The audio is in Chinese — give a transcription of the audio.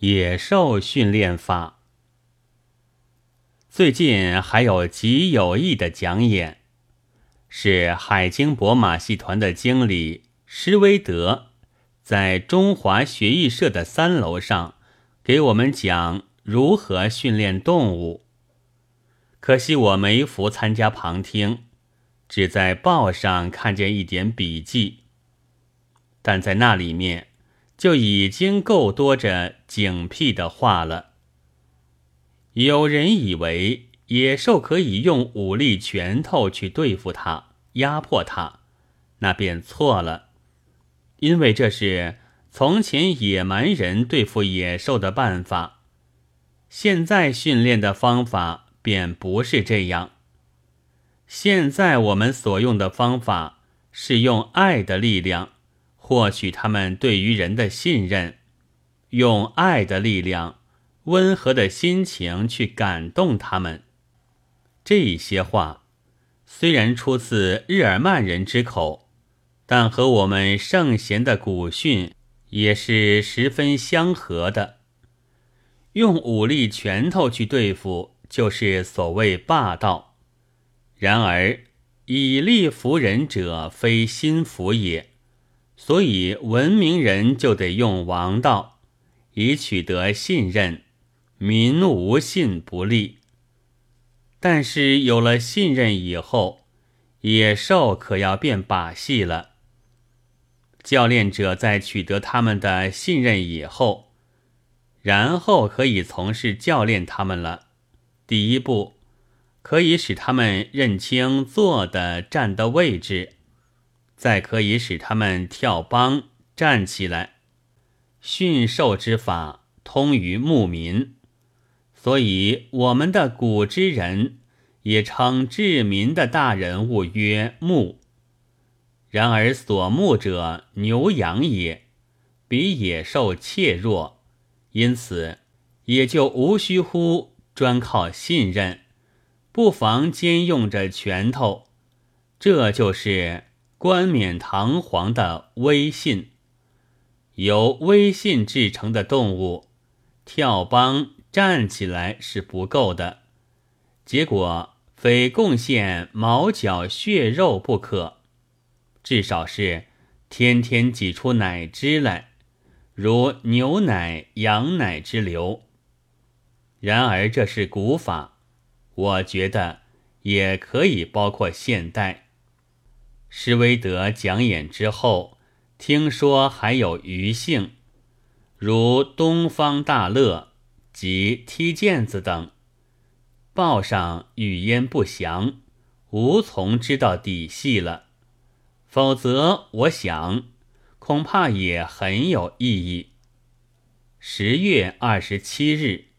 野兽训练法。最近还有极有益的讲演，是海鲸博马戏团的经理施威德在中华学艺社的三楼上给我们讲如何训练动物。可惜我没福参加旁听，只在报上看见一点笔记，但在那里面就已经够多着警惕的话了。有人以为野兽可以用武力拳头去对付它、压迫它，那便错了，因为这是从前野蛮人对付野兽的办法，现在训练的方法便不是这样。现在我们所用的方法是用爱的力量获取他们对于人的信任，用爱的力量。温和的心情去感动他们。这些话虽然出自日耳曼人之口，但和我们圣贤的古训也是十分相合的。用武力拳头去对付，就是所谓霸道。然而以力服人者，非心服也。所以文明人就得用王道，以取得信任。民无信不立，但是有了信任以后，野兽可要变把戏了。教练者在取得他们的信任以后，然后可以从事教练他们了。第一步，可以使他们认清坐的、站的位置，再可以使他们跳帮站起来。驯兽之法通于牧民。所以，我们的古之人也称治民的大人物曰牧。然而，所牧者牛羊也，比野兽怯弱，因此也就无需乎专靠信任，不妨兼用着拳头。这就是冠冕堂皇的威信。由威信制成的动物，跳帮。站起来是不够的，结果非贡献毛角血肉不可，至少是天天挤出奶汁来，如牛奶、羊奶之流。然而这是古法，我觉得也可以包括现代。施威德讲演之后，听说还有余兴，如东方大乐。及踢毽子等，报上语焉不详，无从知道底细了。否则，我想恐怕也很有意义。十月二十七日。